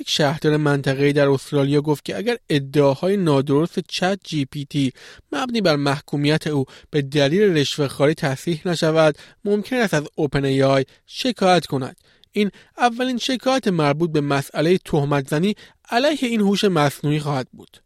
یک شهردار منطقه در استرالیا گفت که اگر ادعاهای نادرست چت جی پی تی مبنی بر محکومیت او به دلیل رشوهخواری تصحیح نشود ممکن است از اوپن ای آی شکایت کند. این اولین شکایت مربوط به مسئله تهمت زنی علیه این هوش مصنوعی خواهد بود.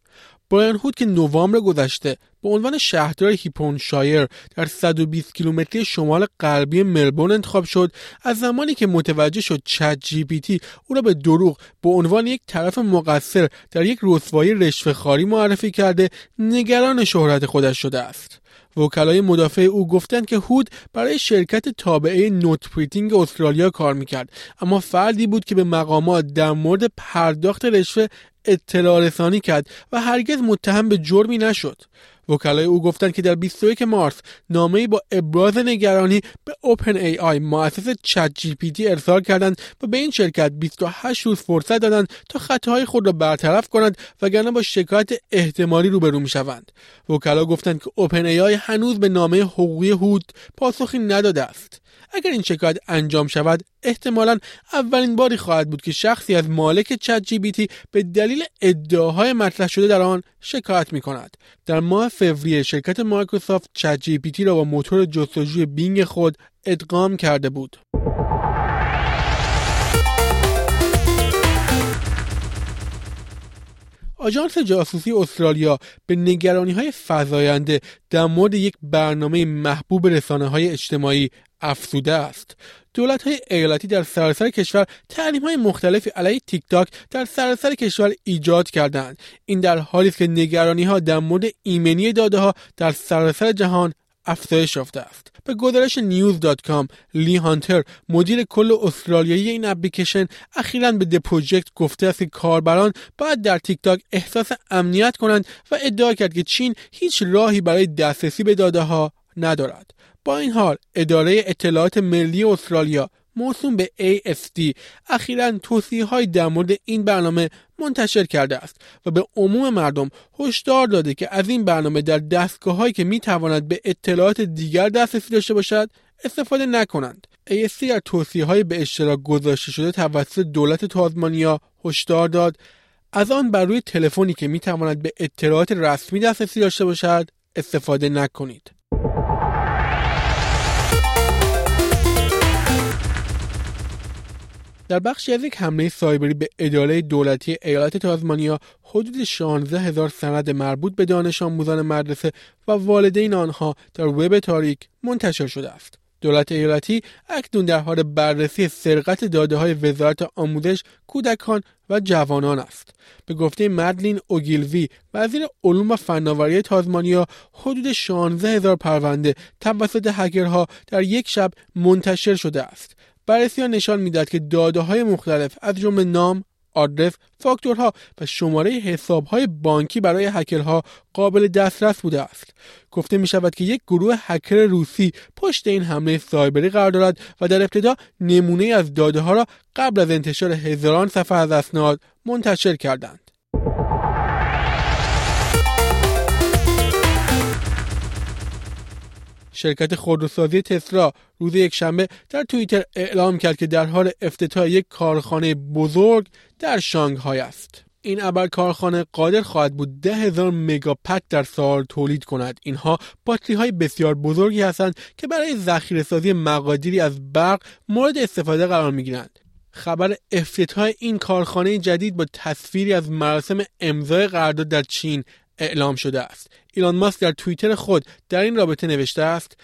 برایان هود که نوامبر گذشته به عنوان شهردار Hepburn Shire در 120 کیلومتری شمال غربی ملبورن انتخاب شد از زمانی که متوجه شد ChatGPT او را به دروغ به عنوان یک طرف مقصر در یک رسوایی رشوه‌خواری معرفی کرده نگران شهرت خودش شده است وکلای مدافع او گفتند که هود برای شرکت تابعه Note Printing Australia کار می‌کرد اما فردی بود که به مقامات در مورد پرداخت رشوه اطلاع رسانی کرد و هرگز متهم به جرمی نشد. وکلای او گفتند که در 21 مارس نامه با ابراز نگرانی به اوپن ای آی مؤسس چت جی پی تی ارسال کردند و به این شرکت 28 روز فرصت دادند تا خطاهای خود را برطرف کنند وگرنه با شکایت احتمالی روبرو می شوند. وکلا گفتند که OpenAI هنوز به نامه حقوقی هود پاسخی نداده است. اگر این شکایت انجام شود احتمالا اولین باری خواهد بود که شخصی از مالک ChatGPT به دلیل ادعاهای مطرح شده در آن شکایت می کند. در ماه فوریه شرکت Microsoft ChatGPT را با موتور جستجوی Bing خود ادغام کرده بود. آژانس جاسوسی استرالیا به نگرانی های فضاینده در مورد یک برنامه محبوب رسانه های اجتماعی افزوده است. دولت های ایالتی در سراسر کشور تعلیم های مختلفی علیه تیک تاک در سراسر کشور ایجاد کردند این در حالی است که نگرانی ها در مورد ایمنی داده ها در سراسر جهان افزایش یافته است. به گزارش نیوز.com لی هانتر مدیر کل استرالیایی این اپلیکیشن اخیرا به د پروژکت گفته است که کاربران باید در تیک تاک احساس امنیت کنند و ادعا کرد که چین هیچ راهی برای دسترسی به داده ها ندارد. با این حال اداره اطلاعات ملی استرالیا موسوم به ASD اخیرا توصیه های در مورد این برنامه منتشر کرده است و به عموم مردم هشدار داده که از این برنامه در دستگاه هایی که می تواند به اطلاعات دیگر دسترسی داشته باشد استفاده نکنند. ASD در توصیه های به اشتراک گذاشته شده توسط دولت تازمانیا هشدار داد از آن بر روی تلفنی که می تواند به اطلاعات رسمی دسترسی داشته باشد استفاده نکنید. در بخشی از یک حمله سایبری به اداره دولتی ایالت تازمانیا حدود 16 هزار سند مربوط به دانش آموزان مدرسه و والدین آنها در وب تاریک منتشر شده است. دولت ایالتی اکنون در حال بررسی سرقت داده های وزارت آموزش کودکان و جوانان است. به گفته مدلین اوگیلوی وزیر علوم و فناوری تازمانیا حدود 16 هزار پرونده توسط هکرها در یک شب منتشر شده است. بررسی ها نشان می‌داد که داده های مختلف از جمله نام، آدرس، فاکتورها و شماره حساب های بانکی برای هکرها قابل دسترس بوده است. گفته می شود که یک گروه هکر روسی پشت این حمله سایبری قرار دارد و در ابتدا نمونه از داده ها را قبل از انتشار هزاران صفحه از اسناد منتشر کردند. شرکت خودروسازی تسلا روز یکشنبه در توییتر اعلام کرد که در حال افتتاح یک کارخانه بزرگ در شانگهای است. این ابر کارخانه قادر خواهد بود ده هزار مگاپک در سال تولید کند. اینها باتری های بسیار بزرگی هستند که برای ذخیره سازی مقادیری از برق مورد استفاده قرار می گیرند خبر افتتاح این کارخانه جدید با تصویری از مراسم امضای قرارداد در چین اعلام شده است. ایلان ماسک در توییتر خود در این رابطه نوشته است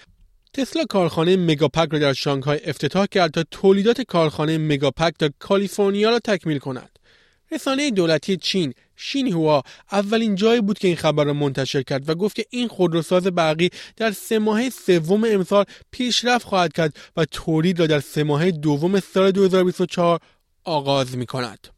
تسلا کارخانه مگاپک را در شانگهای افتتاح کرد تا تولیدات کارخانه مگاپک در کالیفرنیا را تکمیل کند رسانه دولتی چین شینهوا اولین جایی بود که این خبر را منتشر کرد و گفت که این خودروساز برقی در سه ماه سوم امسال پیشرفت خواهد کرد و تولید را در سه ماه دوم سال 2024 آغاز می کند.